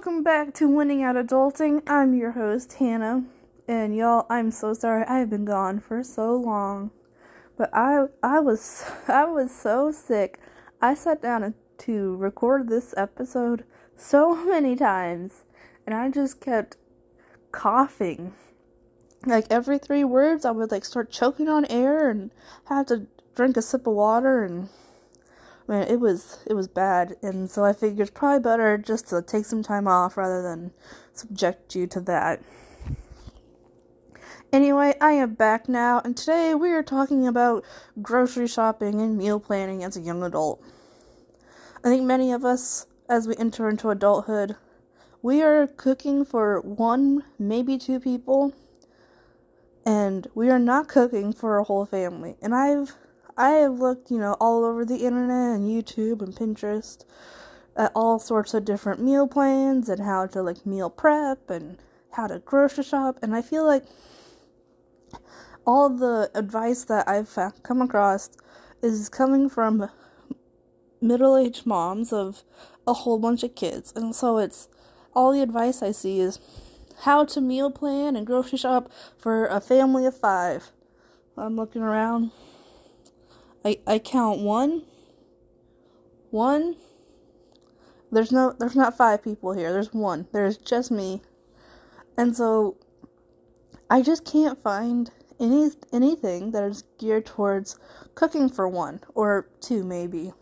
welcome back to Winning at Adulting. I'm your host, Hannah. And y'all, I'm so sorry I have been gone for so long. But I I was I was so sick. I sat down to record this episode so many times and I just kept coughing. Like every 3 words I would like start choking on air and have to drink a sip of water and it was it was bad, and so I figured it's probably better just to take some time off rather than subject you to that. Anyway, I am back now, and today we are talking about grocery shopping and meal planning as a young adult. I think many of us, as we enter into adulthood, we are cooking for one, maybe two people, and we are not cooking for a whole family. And I've I have looked, you know, all over the internet and YouTube and Pinterest at all sorts of different meal plans and how to like meal prep and how to grocery shop and I feel like all the advice that I've come across is coming from middle-aged moms of a whole bunch of kids and so it's all the advice I see is how to meal plan and grocery shop for a family of 5. I'm looking around I, I count one, one. There's no, there's not five people here. There's one. There's just me, and so I just can't find any anything that is geared towards cooking for one or two, maybe.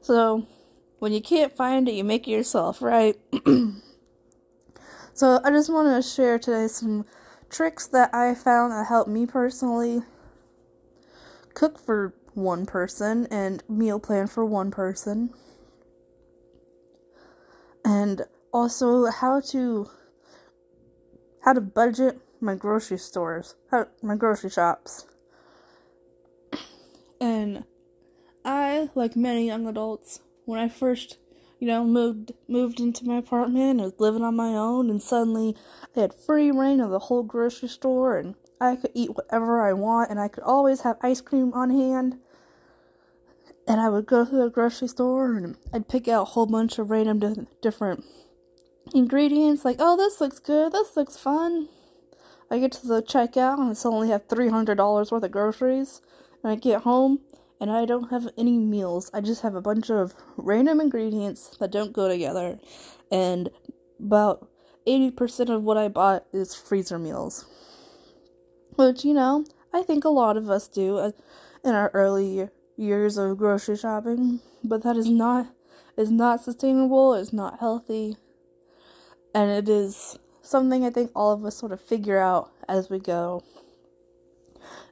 So when you can't find it, you make it yourself, right? so I just want to share today some tricks that I found that helped me personally cook for one person and meal plan for one person. And also how to how to budget my grocery stores, how my grocery shops. And I, like many young adults, when I first, you know, moved moved into my apartment, and was living on my own and suddenly I had free rein of the whole grocery store and I could eat whatever I want, and I could always have ice cream on hand. And I would go to the grocery store and I'd pick out a whole bunch of random di- different ingredients, like, oh, this looks good, this looks fun. I get to the checkout and it's only have $300 worth of groceries. And I get home and I don't have any meals. I just have a bunch of random ingredients that don't go together. And about 80% of what I bought is freezer meals which you know I think a lot of us do uh, in our early years of grocery shopping, but that is not is not sustainable. It's not healthy, and it is something I think all of us sort of figure out as we go,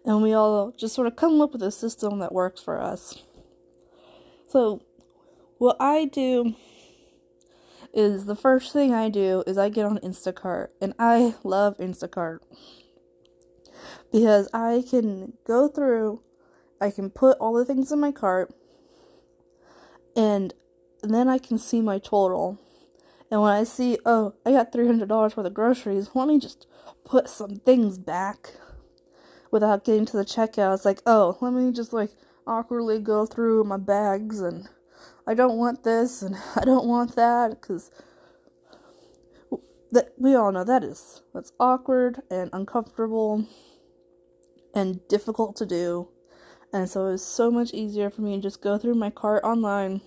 and we all just sort of come up with a system that works for us. So, what I do is the first thing I do is I get on Instacart, and I love Instacart because I can go through, I can put all the things in my cart, and then I can see my total. And when I see, oh, I got $300 worth of groceries, let me just put some things back without getting to the checkout. It's like, oh, let me just like awkwardly go through my bags and I don't want this and I don't want that because that we all know that is that's awkward and uncomfortable and difficult to do. And so it was so much easier for me to just go through my cart online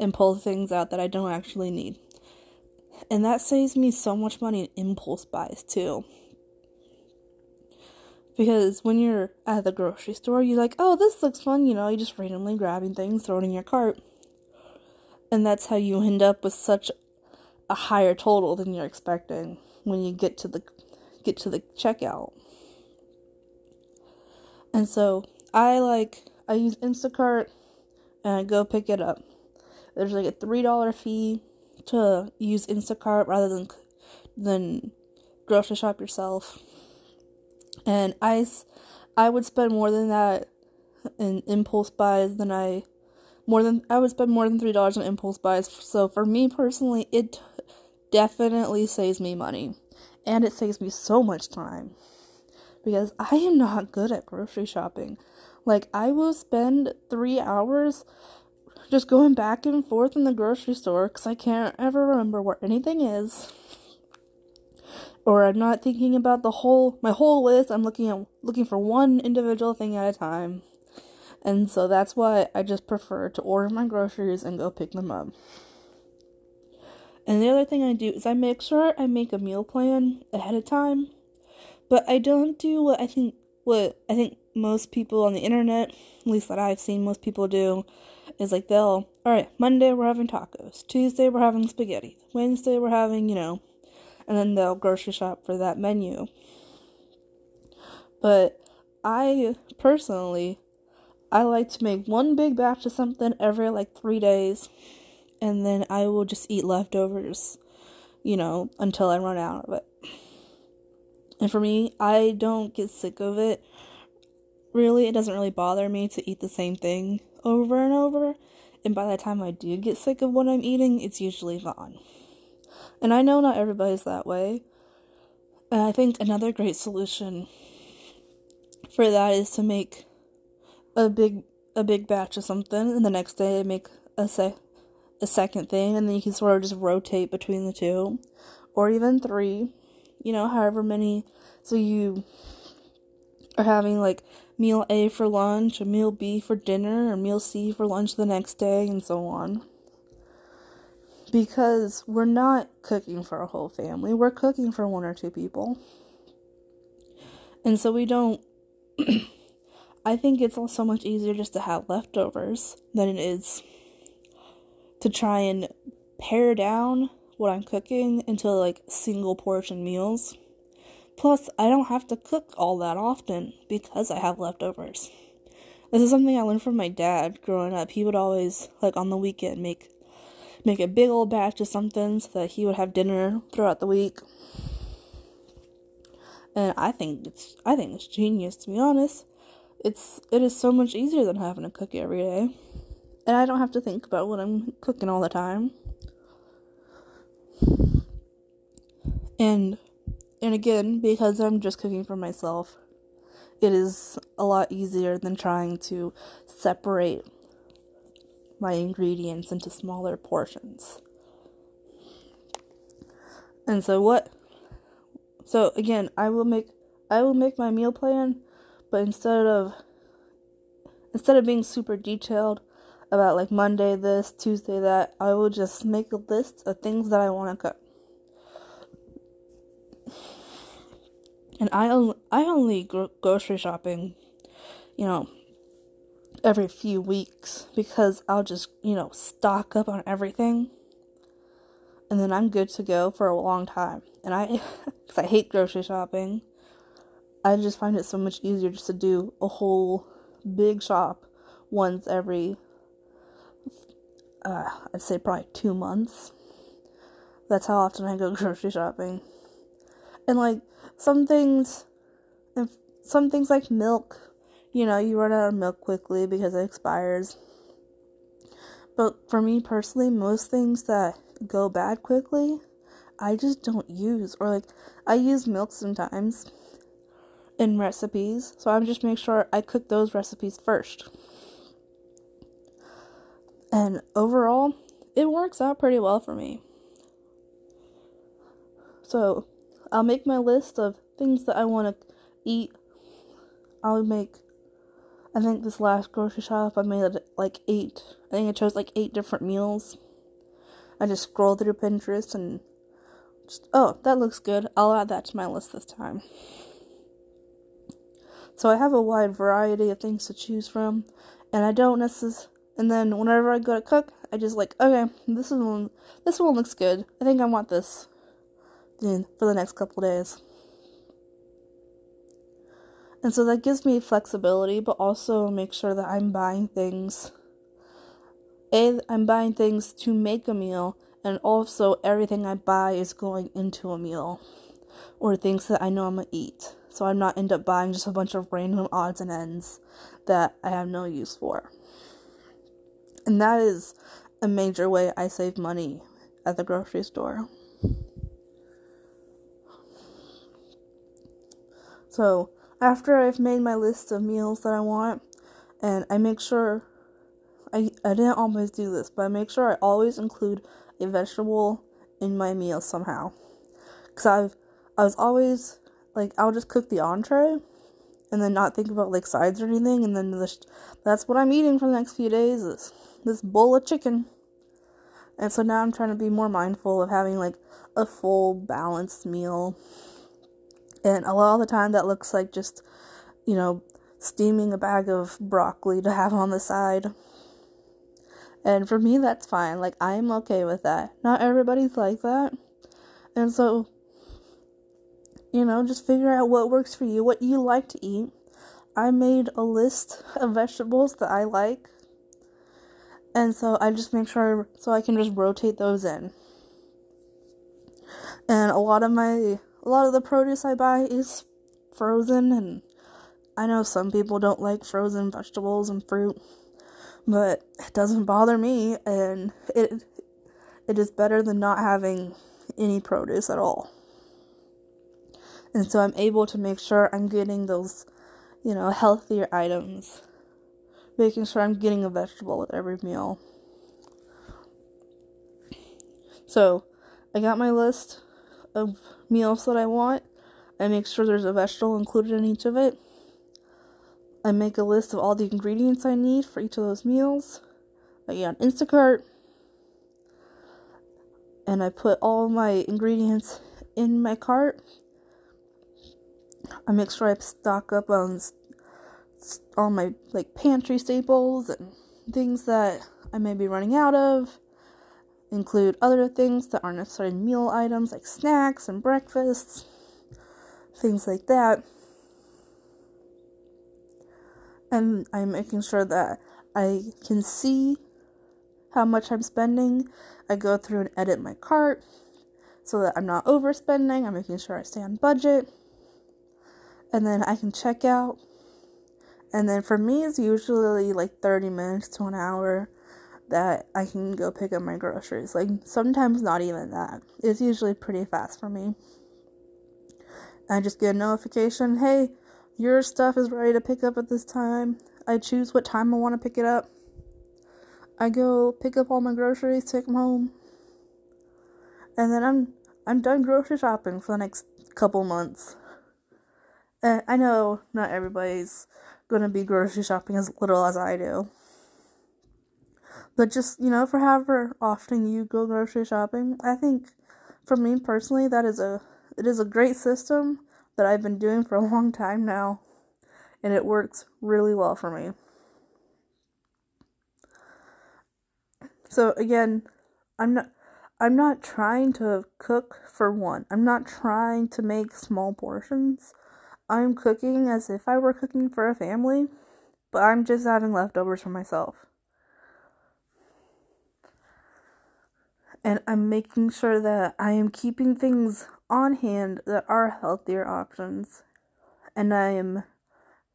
and pull things out that I don't actually need. And that saves me so much money in impulse buys too. Because when you're at the grocery store, you're like, oh, this looks fun, you know, you're just randomly grabbing things, throwing in your cart. And that's how you end up with such a higher total than you're expecting when you get to the get to the checkout. And so I like I use Instacart and I go pick it up. There's like a three dollar fee to use Instacart rather than than grocery shop yourself. And I I would spend more than that in impulse buys than I more than I would spend more than three dollars on impulse buys. So for me personally, it definitely saves me money, and it saves me so much time because I am not good at grocery shopping. Like, I will spend three hours just going back and forth in the grocery store because I can't ever remember where anything is. Or I'm not thinking about the whole my whole list. I'm looking at looking for one individual thing at a time. And so that's why I just prefer to order my groceries and go pick them up. And the other thing I do is I make sure I make a meal plan ahead of time. But I don't do what I think what I think most people on the internet, at least that I've seen most people do, is like they'll all right, Monday we're having tacos, Tuesday we're having spaghetti, Wednesday we're having, you know, and then they'll grocery shop for that menu. But I personally I like to make one big batch of something every like 3 days and then I will just eat leftovers, you know, until I run out of it. And for me, I don't get sick of it. Really, it doesn't really bother me to eat the same thing over and over. And by the time I do get sick of what I'm eating, it's usually gone. And I know not everybody's that way. And I think another great solution for that is to make a big a big batch of something and the next day make a say a second thing and then you can sort of just rotate between the two or even three you know however many so you are having like meal A for lunch, or meal B for dinner, or meal C for lunch the next day, and so on. Because we're not cooking for a whole family, we're cooking for one or two people. And so we don't. I think it's so much easier just to have leftovers than it is to try and pare down what I'm cooking into like single portion meals. Plus, I don't have to cook all that often because I have leftovers. This is something I learned from my dad growing up. He would always, like on the weekend, make make a big old batch of something so that he would have dinner throughout the week. And I think it's I think it's genius to be honest. It's it is so much easier than having to cook every day. And I don't have to think about what I'm cooking all the time. And and again, because I'm just cooking for myself, it is a lot easier than trying to separate my ingredients into smaller portions. And so what so again, I will make I will make my meal plan, but instead of instead of being super detailed about like Monday this, Tuesday that, I will just make a list of things that I want to cook. and I only, I only grocery shopping, you know, every few weeks because I'll just, you know, stock up on everything. And then I'm good to go for a long time. And I cuz I hate grocery shopping. I just find it so much easier just to do a whole big shop once every uh, I'd say probably 2 months. That's how often I go grocery shopping. And like some things some things like milk, you know, you run out of milk quickly because it expires. But for me personally, most things that go bad quickly, I just don't use or like I use milk sometimes in recipes, so I just make sure I cook those recipes first. And overall, it works out pretty well for me. So, I'll make my list of things that I want to eat. I'll make. I think this last grocery shop I made like eight. I think I chose like eight different meals. I just scroll through Pinterest and just oh that looks good. I'll add that to my list this time. So I have a wide variety of things to choose from, and I don't necessarily. And then whenever I go to cook, I just like okay, this one this one looks good. I think I want this Then for the next couple days. And so that gives me flexibility, but also make sure that I'm buying things. A, I'm buying things to make a meal, and also everything I buy is going into a meal or things that I know I'm gonna eat. So I'm not end up buying just a bunch of random odds and ends that I have no use for. And that is a major way I save money at the grocery store. So, after I've made my list of meals that I want, and I make sure I, I didn't always do this, but I make sure I always include a vegetable in my meal somehow. Cause I've I was always like I'll just cook the entree and then not think about like sides or anything and then this, that's what I'm eating for the next few days is this bowl of chicken. And so now I'm trying to be more mindful of having like a full balanced meal. And a lot of the time that looks like just, you know, steaming a bag of broccoli to have on the side. And for me, that's fine. Like, I'm okay with that. Not everybody's like that. And so, you know, just figure out what works for you, what you like to eat. I made a list of vegetables that I like. And so I just make sure so I can just rotate those in. And a lot of my a lot of the produce I buy is frozen and I know some people don't like frozen vegetables and fruit, but it doesn't bother me and it it is better than not having any produce at all. And so I'm able to make sure I'm getting those, you know, healthier items. Making sure I'm getting a vegetable with every meal. So, I got my list of meals that I want. I make sure there's a vegetable included in each of it. I make a list of all the ingredients I need for each of those meals. I get on Instacart. And I put all my ingredients in my cart. I make sure I stock up on all my like pantry staples and things that I may be running out of. Include other things that aren't necessarily meal items like snacks and breakfasts, things like that and I'm making sure that I can see how much I'm spending. I go through and edit my cart so that I'm not overspending. I'm making sure I stay on budget. And then I can check out. And then for me, it's usually like 30 minutes to an hour that I can go pick up my groceries. Like sometimes not even that. It's usually pretty fast for me. I just get a notification hey, your stuff is ready to pick up at this time. I choose what time I want to pick it up. I go pick up all my groceries, take them home, and then I'm I'm done grocery shopping for the next couple months. And I know not everybody's gonna be grocery shopping as little as I do. But just, you know, for however often you go grocery shopping, I think for me personally that is a it is a great system that I've been doing for a long time now, and it works really well for me. So again, I'm not I'm not trying to cook for one. I'm not trying to make small portions. I'm cooking as if I were cooking for a family, but I'm just having leftovers for myself. And I'm making sure that I am keeping things on hand that are healthier options, and I am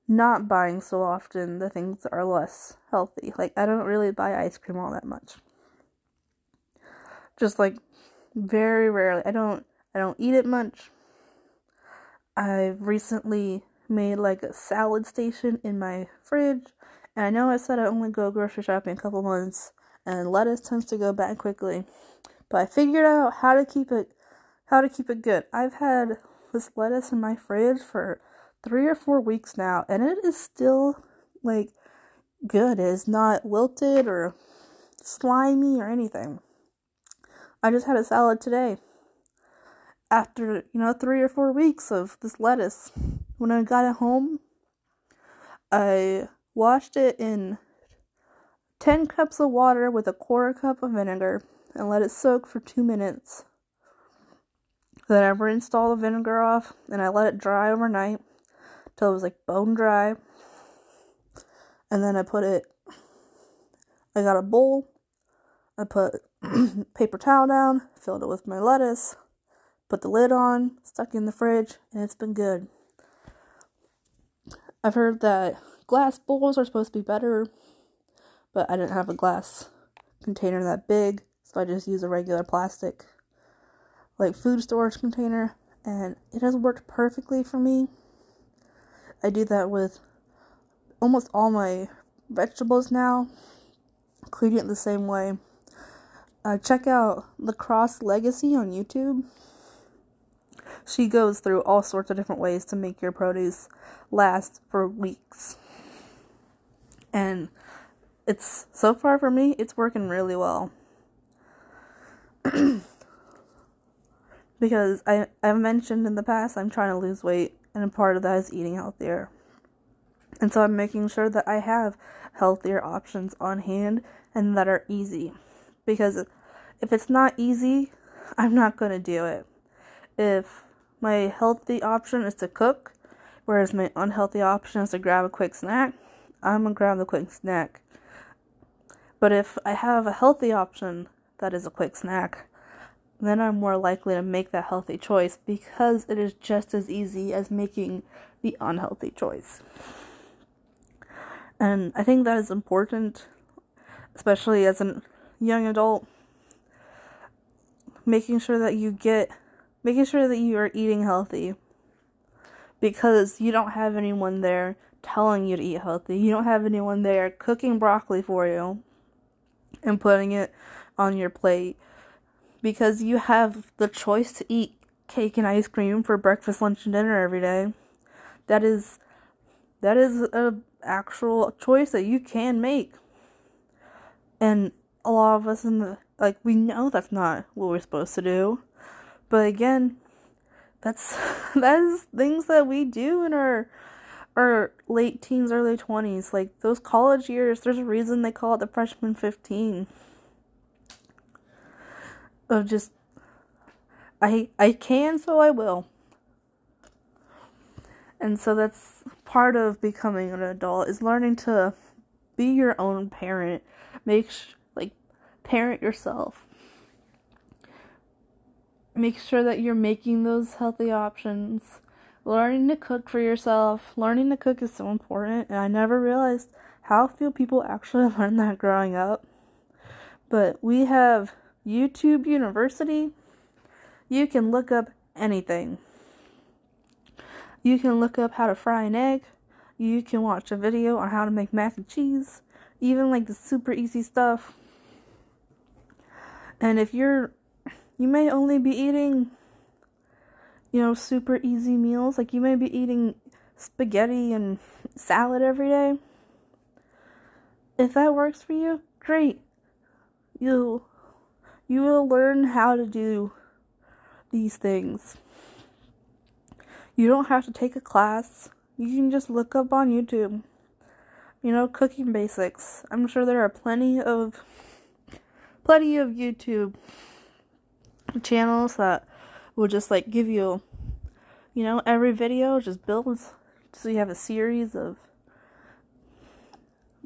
not buying so often the things that are less healthy. Like, I don't really buy ice cream all that much. Just like very rarely. I don't I don't eat it much. I've recently made like a salad station in my fridge. And I know I said I only go grocery shopping a couple months and lettuce tends to go bad quickly. But I figured out how to keep it how to keep it good. I've had this lettuce in my fridge for three or four weeks now, and it is still like good. It is not wilted or slimy or anything. I just had a salad today. After, you know, three or four weeks of this lettuce. When I got it home, I washed it in 10 cups of water with a quarter cup of vinegar and let it soak for two minutes. Then I rinsed all the vinegar off and I let it dry overnight till it was like bone dry. And then I put it, I got a bowl, I put paper towel down, filled it with my lettuce, put the lid on, stuck in the fridge, and it's been good. I've heard that glass bowls are supposed to be better, but I didn't have a glass container that big, so I just use a regular plastic like food storage container and it has worked perfectly for me. I do that with almost all my vegetables now. clean it the same way. Uh, check out Lacrosse Legacy on YouTube. She goes through all sorts of different ways to make your produce last for weeks. And it's so far for me, it's working really well. because I I've mentioned in the past I'm trying to lose weight and a part of that is eating healthier. And so I'm making sure that I have healthier options on hand and that are easy. Because if it's not easy, I'm not going to do it. If my healthy option is to cook, whereas my unhealthy option is to grab a quick snack, I'm to grab the quick snack. But if I have a healthy option that is a quick snack, then I'm more likely to make that healthy choice because it is just as easy as making the unhealthy choice. And I think that is important, especially as a young adult, making sure that you get, making sure that you are eating healthy because you don't have anyone there telling you to eat healthy. You don't have anyone there cooking broccoli for you and putting it on your plate because you have the choice to eat cake and ice cream for breakfast, lunch, and dinner every day. That is that is a actual choice that you can make. And a lot of us in the like we know that's not what we're supposed to do. But again, that's that is things that we do in our our late teens, early twenties. Like those college years, there's a reason they call it the freshman fifteen. Of just I I can so I will. And so that's part of becoming an adult is learning to be your own parent. Make sh- like parent yourself. Make sure that you're making those healthy options. Learning to cook for yourself. Learning to cook is so important, and I never realized how few people actually learn that growing up. But we have YouTube University. You can look up anything. You can look up how to fry an egg. You can watch a video on how to make mac and cheese. Even like the super easy stuff. And if you're, you may only be eating, you know, super easy meals. Like you may be eating spaghetti and salad every day. If that works for you, great. You'll, you will learn how to do these things. You don't have to take a class. You can just look up on YouTube. You know, cooking basics. I'm sure there are plenty of plenty of YouTube channels that will just like give you you know, every video just builds so you have a series of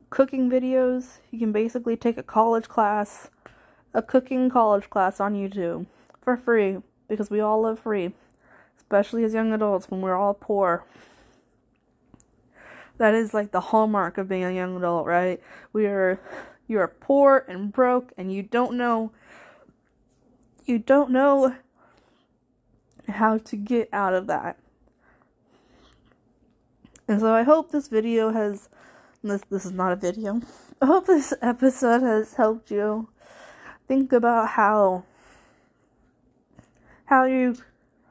cooking videos. You can basically take a college class, a cooking college class on YouTube for free because we all live free especially as young adults when we're all poor. That is like the hallmark of being a young adult, right? We are you are poor and broke and you don't know you don't know how to get out of that. And so I hope this video has this this is not a video. I hope this episode has helped you think about how how you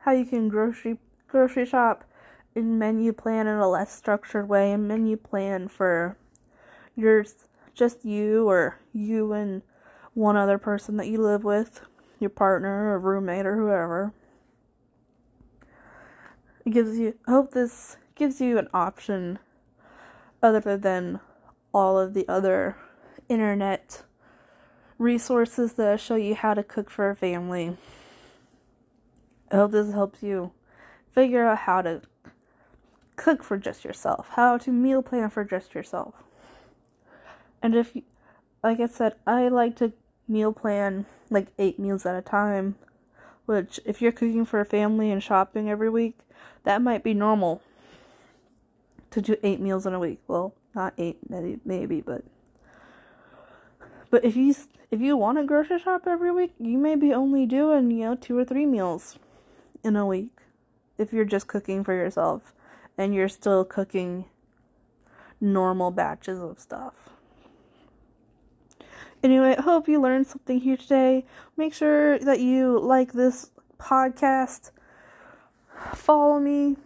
how you can grocery grocery shop and menu plan in a less structured way and menu plan for your just you or you and one other person that you live with, your partner or roommate or whoever. It gives you I hope this gives you an option other than all of the other internet resources that show you how to cook for a family. I hope this helps you figure out how to cook for just yourself, how to meal plan for just yourself. And if, you, like I said, I like to meal plan like eight meals at a time, which, if you're cooking for a family and shopping every week, that might be normal to do eight meals in a week. Well, not eight, maybe, maybe, but. But if you if you want to grocery shop every week, you may be only doing you know two or three meals in a week if you're just cooking for yourself and you're still cooking normal batches of stuff. Anyway, I hope you learned something here today. Make sure that you like this podcast. Follow me.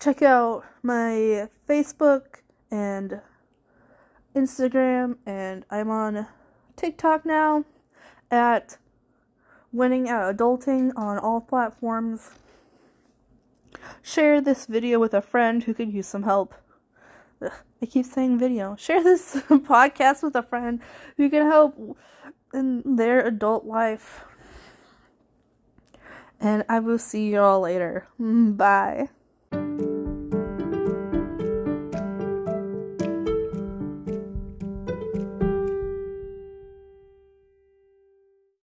Check out my Facebook and Instagram, and I'm on TikTok now at Winning at Adulting on all platforms. Share this video with a friend who could use some help. Ugh, I keep saying video. Share this podcast with a friend who can help in their adult life. And I will see you all later. Mm, bye.